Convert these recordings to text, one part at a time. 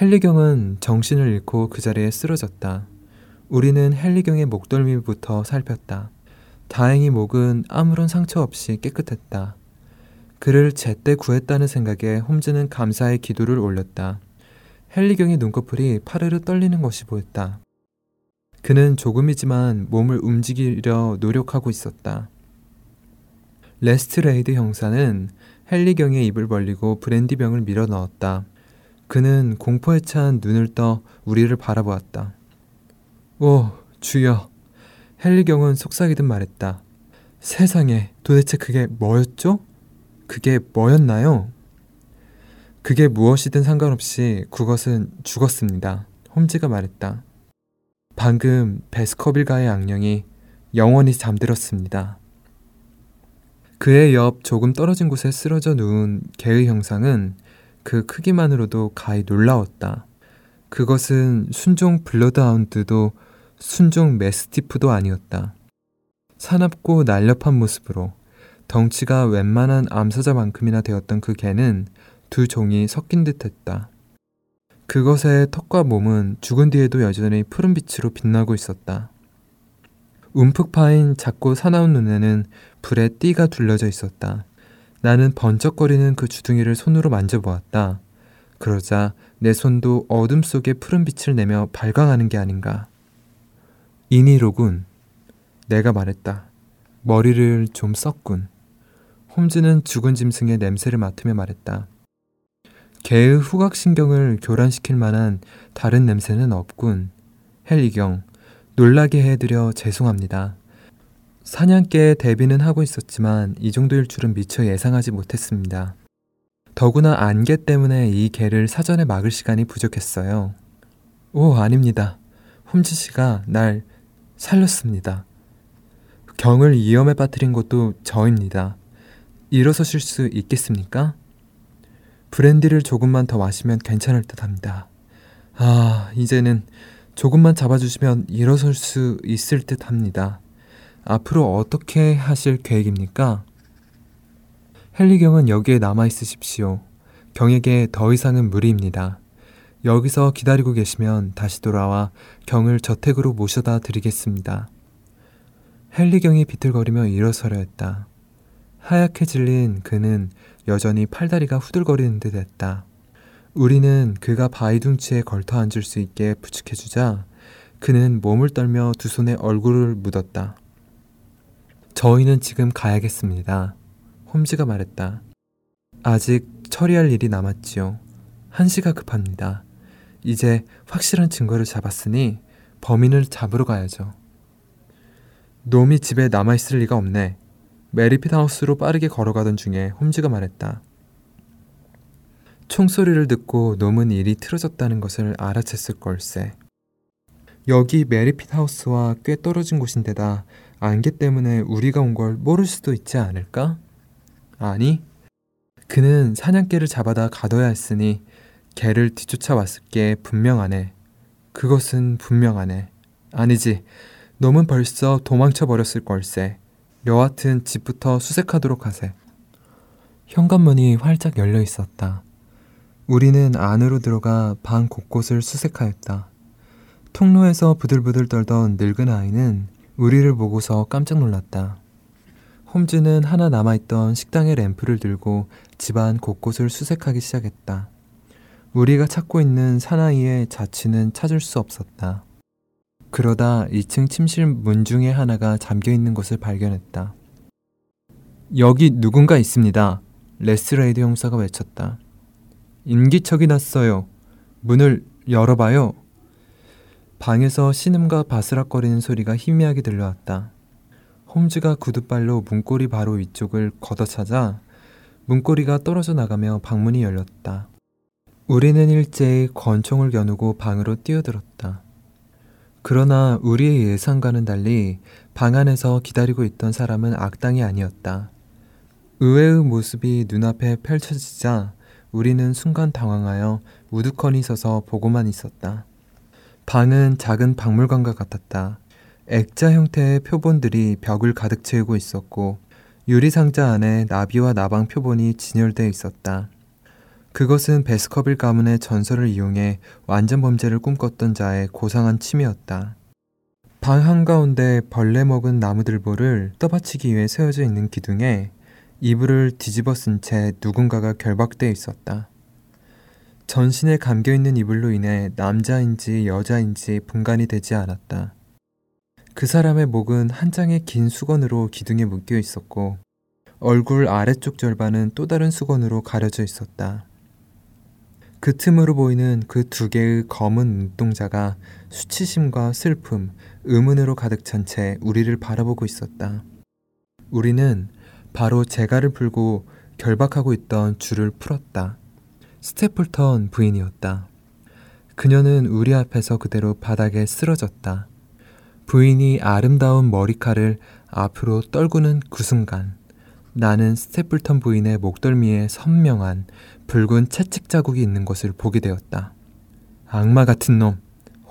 헨리경은 정신을 잃고 그 자리에 쓰러졌다. 우리는 헨리경의 목덜미부터 살폈다. 다행히 목은 아무런 상처 없이 깨끗했다. 그를 제때 구했다는 생각에 홈즈는 감사의 기도를 올렸다. 헨리경의 눈꺼풀이 파르르 떨리는 것이 보였다. 그는 조금이지만 몸을 움직이려 노력하고 있었다. 레스트레이드 형사는 헨리경의 입을 벌리고 브랜디병을 밀어 넣었다. 그는 공포에 찬 눈을 떠 우리를 바라보았다. 오, 주여. 헨리경은 속삭이듯 말했다. 세상에, 도대체 그게 뭐였죠? 그게 뭐였나요? 그게 무엇이든 상관없이 그것은 죽었습니다. 홈즈가 말했다. 방금 베스커빌가의 악령이 영원히 잠들었습니다. 그의 옆 조금 떨어진 곳에 쓰러져 누운 개의 형상은 그 크기만으로도 가히 놀라웠다. 그것은 순종 블러드하운드도 순종 매스티프도 아니었다. 사납고 날렵한 모습으로 덩치가 웬만한 암사자만큼이나 되었던 그 개는 두 종이 섞인 듯 했다. 그것의 턱과 몸은 죽은 뒤에도 여전히 푸른 빛으로 빛나고 있었다. 움푹 파인 작고 사나운 눈에는 불에 띠가 둘러져 있었다. 나는 번쩍거리는 그 주둥이를 손으로 만져보았다. 그러자 내 손도 어둠 속에 푸른 빛을 내며 발광하는 게 아닌가. 이니로군. 내가 말했다. 머리를 좀 썼군. 홈즈는 죽은 짐승의 냄새를 맡으며 말했다. 개의 후각신경을 교란시킬 만한 다른 냄새는 없군. 헬리경, 놀라게 해드려 죄송합니다. 사냥개의 대비는 하고 있었지만 이 정도일 줄은 미처 예상하지 못했습니다. 더구나 안개 때문에 이 개를 사전에 막을 시간이 부족했어요. 오, 아닙니다. 홈즈 씨가 날 살렸습니다. 경을 위험에 빠뜨린 것도 저입니다. 일어서실 수 있겠습니까? 브랜디를 조금만 더 마시면 괜찮을 듯 합니다. 아, 이제는 조금만 잡아주시면 일어설 수 있을 듯 합니다. 앞으로 어떻게 하실 계획입니까? 헨리경은 여기에 남아 있으십시오. 경에게 더 이상은 무리입니다. 여기서 기다리고 계시면 다시 돌아와 경을 저택으로 모셔다 드리겠습니다. 헨리경이 비틀거리며 일어서려 했다. 하얗게 질린 그는 여전히 팔다리가 후들거리는 듯 했다. 우리는 그가 바위둥치에 걸터 앉을 수 있게 부축해주자 그는 몸을 떨며 두 손에 얼굴을 묻었다. 저희는 지금 가야겠습니다. 홈즈가 말했다. 아직 처리할 일이 남았지요. 한시가 급합니다. 이제 확실한 증거를 잡았으니 범인을 잡으러 가야죠. 놈이 집에 남아있을 리가 없네. 메리핏 하우스로 빠르게 걸어가던 중에 홈즈가 말했다. 총소리를 듣고 놈은 일이 틀어졌다는 것을 알아챘을 걸세. 여기 메리핏 하우스와 꽤 떨어진 곳인데다 안개 때문에 우리가 온 걸 모를 수도 있지 않을까? 아니, 그는 사냥개를 잡아다 가둬야 했으니 개를 뒤쫓아 왔을 게 분명하네. 그것은 분명하네. 아니지, 놈은 벌써 도망쳐 버렸을 걸세. 여하튼 집부터 수색하도록 하세. 현관문이 활짝 열려 있었다. 우리는 안으로 들어가 방 곳곳을 수색하였다. 통로에서 부들부들 떨던 늙은 아이는 우리를 보고서 깜짝 놀랐다. 홈즈는 하나 남아있던 식당의 램프를 들고 집안 곳곳을 수색하기 시작했다. 우리가 찾고 있는 사나이의 자취는 찾을 수 없었다. 그러다 2층 침실 문 중에 하나가 잠겨 있는 것을 발견했다. 여기 누군가 있습니다. 레스트레이드 형사가 외쳤다. 인기척이 났어요. 문을 열어봐요. 방에서 신음과 바스락거리는 소리가 희미하게 들려왔다. 홈즈가 구둣발로 문고리 바로 위쪽을 걷어차자 문고리가 떨어져 나가며 방문이 열렸다. 우리는 일제히 권총을 겨누고 방으로 뛰어들었다. 그러나 우리의 예상과는 달리 방 안에서 기다리고 있던 사람은 악당이 아니었다. 의외의 모습이 눈앞에 펼쳐지자 우리는 순간 당황하여 우두커니 서서 보고만 있었다. 방은 작은 박물관과 같았다. 액자 형태의 표본들이 벽을 가득 채우고 있었고 유리 상자 안에 나비와 나방 표본이 진열되어 있었다. 그것은 베스커빌 가문의 전설을 이용해 완전 범죄를 꿈꿨던 자의 고상한 취미였다. 방 한가운데 벌레 먹은 나무들보를 떠받치기 위해 세워져 있는 기둥에 이불을 뒤집어 쓴 채 누군가가 결박되어 있었다. 전신에 감겨 있는 이불로 인해 남자인지 여자인지 분간이 되지 않았다. 그 사람의 목은 한 장의 긴 수건으로 기둥에 묶여 있었고 얼굴 아래쪽 절반은 또 다른 수건으로 가려져 있었다. 그 틈으로 보이는 그 두 개의 검은 눈동자가 수치심과 슬픔, 의문으로 가득 찬 채 우리를 바라보고 있었다. 우리는 바로 재갈을 풀고 결박하고 있던 줄을 풀었다. 스테플턴 부인이었다. 그녀는 우리 앞에서 그대로 바닥에 쓰러졌다. 부인이 아름다운 머리칼을 앞으로 떨구는 그 순간 나는 스테플턴 부인의 목덜미에 선명한 붉은 채찍 자국이 있는 것을 보게 되었다. 악마 같은 놈,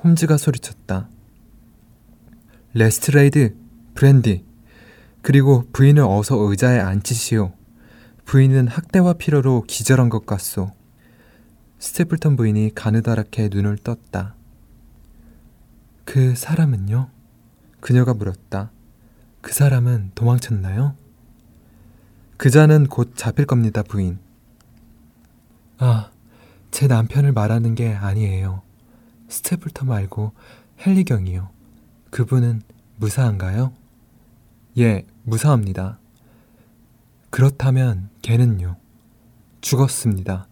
홈즈가 소리쳤다. 레스트레이드, 브랜디, 그리고 부인을 어서 의자에 앉히시오. 부인은 학대와 피로로 기절한 것 같소. 스테플턴 부인이 가느다랗게 눈을 떴다. 그 사람은요? 그녀가 물었다. 그 사람은 도망쳤나요? 그자는 곧 잡힐 겁니다, 부인. 아, 제 남편을 말하는 게 아니에요. 스테플턴 말고 헨리경이요. 그분은 무사한가요? 예, 무사합니다. 그렇다면 걔는요? 죽었습니다.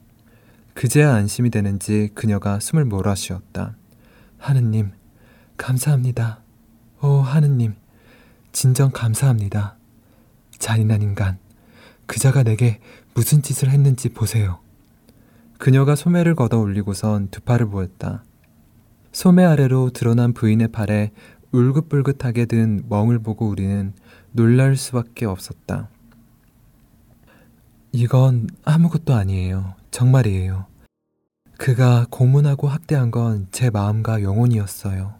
그제야 안심이 되는지 그녀가 숨을 몰아쉬었다. 하느님, 감사합니다. 오, 하느님, 진정 감사합니다. 잔인한 인간, 그자가 내게 무슨 짓을 했는지 보세요. 그녀가 소매를 걷어 올리고선 두 팔을 보였다. 소매 아래로 드러난 부인의 팔에 울긋불긋하게 든 멍을 보고 우리는 놀랄 수밖에 없었다. 이건 아무것도 아니에요. 정말이에요. 그가 고문하고 학대한 건 제 마음과 영혼이었어요.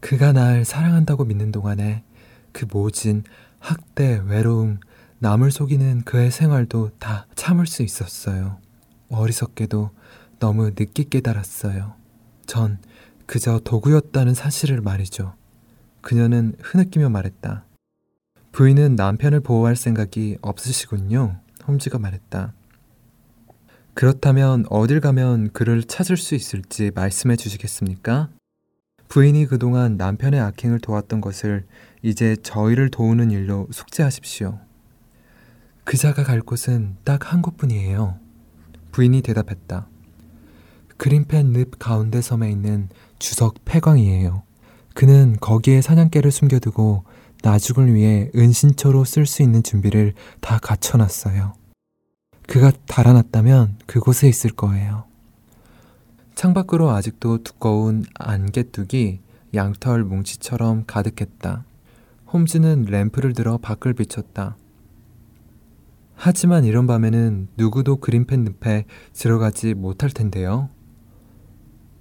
그가 날 사랑한다고 믿는 동안에 그 모진 학대, 외로움, 남을 속이는 그의 생활도 다 참을 수 있었어요. 어리석게도 너무 늦게 깨달았어요. 전 그저 도구였다는 사실을 말이죠. 그녀는 흐느끼며 말했다. 부인은 남편을 보호할 생각이 없으시군요. 홈즈가 말했다. 그렇다면 어딜 가면 그를 찾을 수 있을지 말씀해 주시겠습니까? 부인이 그동안 남편의 악행을 도왔던 것을 이제 저희를 도우는 일로 숙제하십시오. 그자가 갈 곳은 딱 한 곳뿐이에요. 부인이 대답했다. 그린펜 늪 가운데 섬에 있는 주석 폐광이에요. 그는 거기에 사냥개를 숨겨두고 나중을 위해 은신처로 쓸 수 있는 준비를 다 갖춰놨어요. 그가 달아났다면 그곳에 있을 거예요. 창밖으로 아직도 두꺼운 안개뚝이 양털 뭉치처럼 가득했다. 홈즈는 램프를 들어 밖을 비췄다. 하지만 이런 밤에는 누구도 그린펜 늪에 들어가지 못할 텐데요.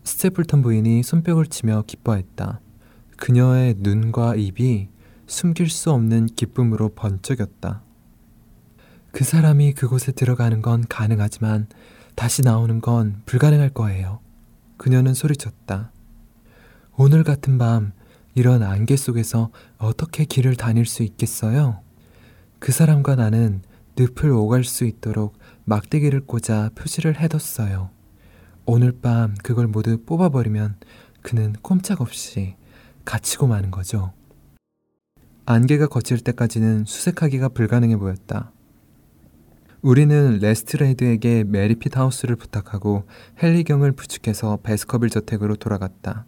스테플턴 부인이 손뼉을 치며 기뻐했다. 그녀의 눈과 입이 숨길 수 없는 기쁨으로 번쩍였다. 그 사람이 그곳에 들어가는 건 가능하지만 다시 나오는 건 불가능할 거예요. 그녀는 소리쳤다. 오늘 같은 밤 이런 안개 속에서 어떻게 길을 다닐 수 있겠어요? 그 사람과 나는 늪을 오갈 수 있도록 막대기를 꽂아 표시를 해뒀어요. 오늘 밤 그걸 모두 뽑아버리면 그는 꼼짝없이 갇히고 마는 거죠. 안개가 거칠 때까지는 수색하기가 불가능해 보였다. 우리는 레스트레이드에게 메리핏 하우스를 부탁하고 헨리경을 부축해서 베스커빌 저택으로 돌아갔다.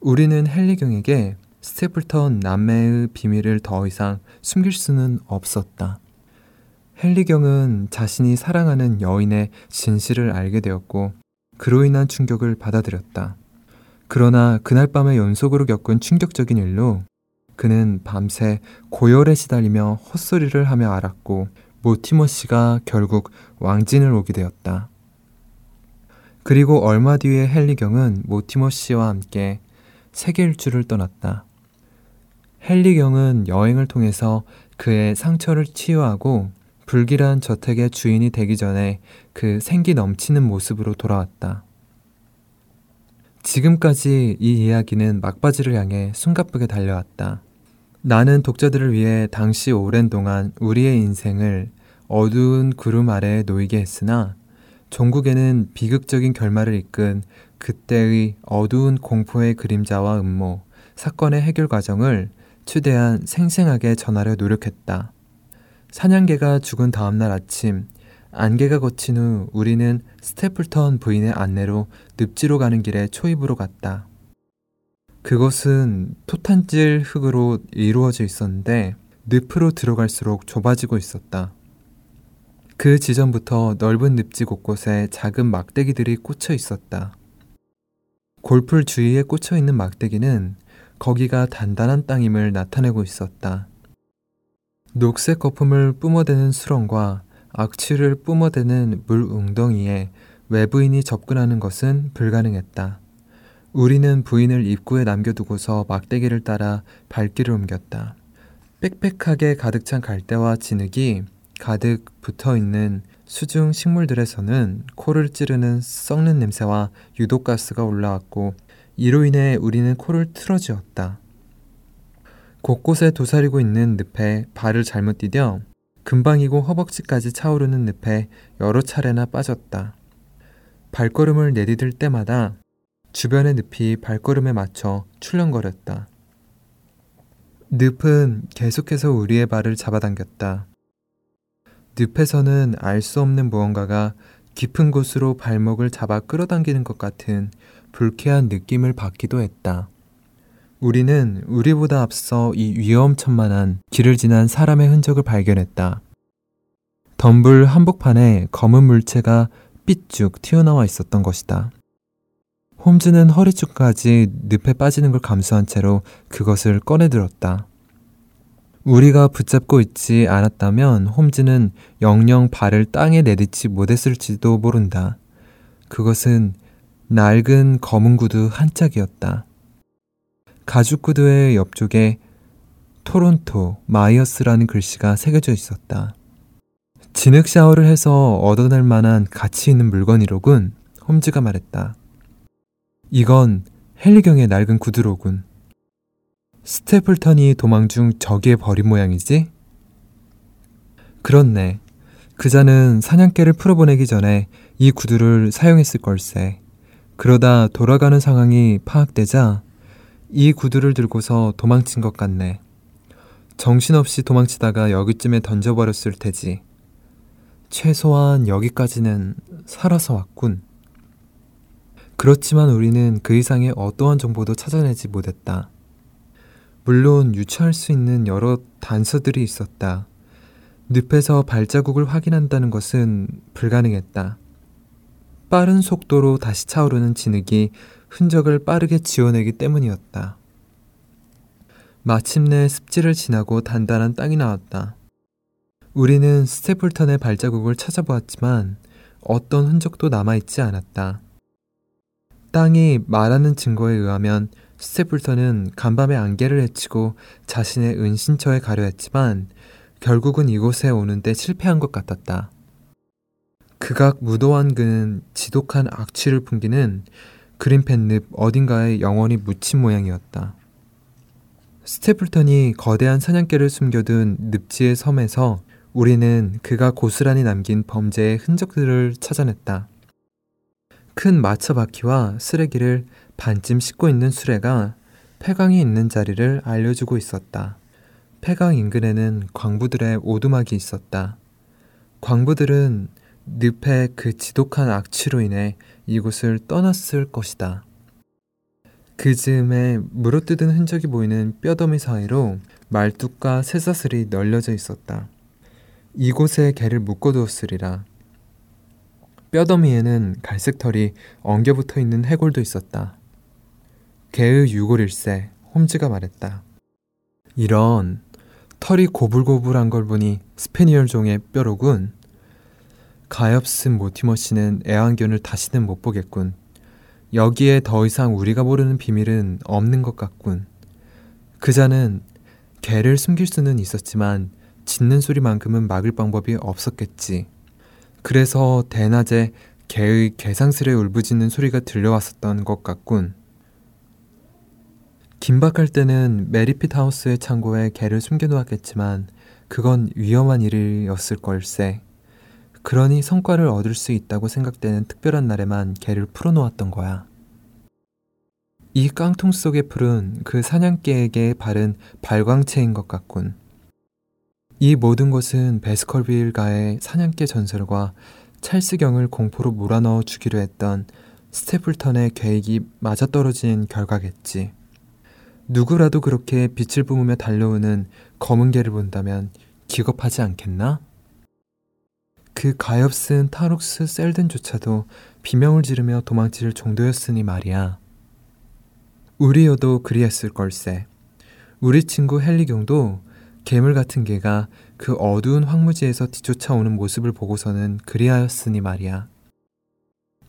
우리는 헨리경에게 스테플턴 남매의 비밀을 더 이상 숨길 수는 없었다. 헨리경은 자신이 사랑하는 여인의 진실을 알게 되었고 그로 인한 충격을 받아들였다. 그러나 그날 밤에 연속으로 겪은 충격적인 일로 그는 밤새 고열에 시달리며 헛소리를 하며 알았고 모티머 씨가 결국 왕진을 오게 되었다. 그리고 얼마 뒤에 헨리경은 모티머 씨와 함께 세계 일주를 떠났다. 헨리경은 여행을 통해서 그의 상처를 치유하고 불길한 저택의 주인이 되기 전에 그 생기 넘치는 모습으로 돌아왔다. 지금까지 이 이야기는 막바지를 향해 숨가쁘게 달려왔다. 나는 독자들을 위해 당시 오랜 동안 우리의 인생을 어두운 구름 아래에 놓이게 했으나 종국에는 비극적인 결말을 이끈 그때의 어두운 공포의 그림자와 음모, 사건의 해결 과정을 최대한 생생하게 전하려 노력했다. 사냥개가 죽은 다음날 아침, 안개가 거친 후 우리는 스테플턴 부인의 안내로 늪지로 가는 길에 초입으로 갔다. 그것은 토탄질 흙으로 이루어져 있었는데 늪으로 들어갈수록 좁아지고 있었다. 그 지점부터 넓은 늪지 곳곳에 작은 막대기들이 꽂혀 있었다. 골풀 주위에 꽂혀 있는 막대기는 거기가 단단한 땅임을 나타내고 있었다. 녹색 거품을 뿜어대는 수렁과 악취를 뿜어대는 물 웅덩이에 외부인이 접근하는 것은 불가능했다. 우리는 부인을 입구에 남겨두고서 막대기를 따라 발길을 옮겼다. 빽빽하게 가득 찬 갈대와 진흙이 가득 붙어 있는 수중 식물들에서는 코를 찌르는 썩는 냄새와 유독가스가 올라왔고 이로 인해 우리는 코를 틀어쥐었다. 곳곳에 도사리고 있는 늪에 발을 잘못 디뎌 금방이고 허벅지까지 차오르는 늪에 여러 차례나 빠졌다. 발걸음을 내디딜 때마다 주변의 늪이 발걸음에 맞춰 출렁거렸다. 늪은 계속해서 우리의 발을 잡아당겼다. 늪에서는 알 수 없는 무언가가 깊은 곳으로 발목을 잡아 끌어당기는 것 같은 불쾌한 느낌을 받기도 했다. 우리는 우리보다 앞서 이 위험천만한 길을 지난 사람의 흔적을 발견했다. 덤불 한복판에 검은 물체가 삐쭉 튀어나와 있었던 것이다. 홈즈는 허리쪽까지 늪에 빠지는 걸 감수한 채로 그것을 꺼내들었다. 우리가 붙잡고 있지 않았다면 홈즈는 영영 발을 땅에 내딛지 못했을지도 모른다. 그것은 낡은 검은 구두 한 짝이었다. 가죽 구두의 옆쪽에 토론토 마이어스라는 글씨가 새겨져 있었다. 진흙 샤워를 해서 얻어낼 만한 가치 있는 물건이로군. 홈즈가 말했다. 이건 헨리경의 낡은 구두로군. 스테플턴이 도망 중 저기에 버린 모양이지? 그렇네. 그자는 사냥개를 풀어보내기 전에 이 구두를 사용했을 걸세. 그러다 돌아가는 상황이 파악되자 이 구두를 들고서 도망친 것 같네. 정신없이 도망치다가 여기쯤에 던져버렸을 테지. 최소한 여기까지는 살아서 왔군. 그렇지만 우리는 그 이상의 어떠한 정보도 찾아내지 못했다. 물론 유추할 수 있는 여러 단서들이 있었다. 늪에서 발자국을 확인한다는 것은 불가능했다. 빠른 속도로 다시 차오르는 진흙이 흔적을 빠르게 지워내기 때문이었다. 마침내 습지를 지나고 단단한 땅이 나왔다. 우리는 스테플턴의 발자국을 찾아보았지만 어떤 흔적도 남아있지 않았다. 땅이 말하는 증거에 의하면 스테플턴은 간밤에 안개를 헤치고 자신의 은신처에 가려 했지만 결국은 이곳에 오는데 실패한 것 같았다. 극악 무도한 그는 지독한 악취를 풍기는 그린펜 늪 어딘가에 영원히 묻힌 모양이었다. 스테플턴이 거대한 사냥개를 숨겨둔 늪지의 섬에서 우리는 그가 고스란히 남긴 범죄의 흔적들을 찾아냈다. 큰 마차 바퀴와 쓰레기를 반쯤 싣고 있는 수레가 폐광이 있는 자리를 알려주고 있었다. 폐광 인근에는 광부들의 오두막이 있었다. 광부들은 늪의 그 지독한 악취로 인해 이곳을 떠났을 것이다. 그 즈음에 물어뜯은 흔적이 보이는 뼈더미 사이로 말뚝과 쇠사슬이 널려져 있었다. 이곳에 개를 묶어두었으리라. 뼈더미에는 갈색 털이 엉겨붙어 있는 해골도 있었다. 개의 유골일세, 홈즈가 말했다. 이런 털이 고불고불한 걸 보니 스페니얼 종의 뼈로군. 가엾은 모티머 씨는 애완견을 다시는 못 보겠군. 여기에 더 이상 우리가 모르는 비밀은 없는 것 같군. 그자는 개를 숨길 수는 있었지만 짖는 소리만큼은 막을 방법이 없었겠지. 그래서 대낮에 개의 괴상스레 울부짖는 소리가 들려왔었던 것 같군. 긴박할 때는 메리핏 하우스의 창고에 개를 숨겨놓았겠지만 그건 위험한 일이었을 걸세. 그러니 성과를 얻을 수 있다고 생각되는 특별한 날에만 개를 풀어놓았던 거야. 이 깡통 속의 풀은 그 사냥개에게 바른 발광체인 것 같군. 이 모든 것은 베스컬빌가의 사냥개 전설과 찰스경을 공포로 몰아넣어 주기로 했던 스테플턴의 계획이 맞아떨어진 결과겠지. 누구라도 그렇게 빛을 뿜으며 달려오는 검은 개를 본다면 기겁하지 않겠나? 그 가엾은 타룩스 셀든조차도 비명을 지르며 도망칠 정도였으니 말이야. 우리여도 그리했을 걸세. 우리 친구 헨리경도 괴물 같은 개가 그 어두운 황무지에서 뒤쫓아오는 모습을 보고서는 그리하였으니 말이야.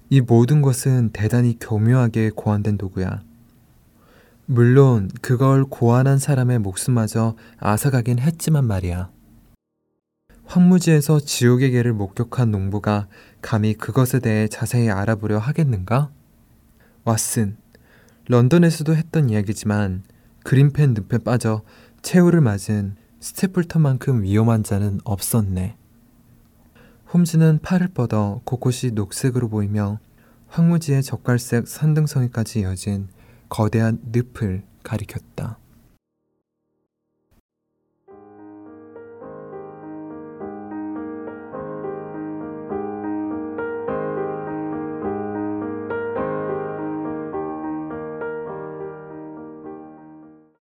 이 모든 것은 대단히 교묘하게 고안된 도구야. 물론 그걸 고안한 사람의 목숨마저 앗아가긴 했지만 말이야. 황무지에서 지옥의 개를 목격한 농부가 감히 그것에 대해 자세히 알아보려 하겠는가? 왓슨, 런던에서도 했던 이야기지만 그린펜 늪에 빠져 최후를 맞은 스테플턴만큼 위험한 자는 없었네. 홈즈는 팔을 뻗어 곳곳이 녹색으로 보이며 황무지의 젓갈색 산등성이까지 이어진 거대한 늪을 가리켰다.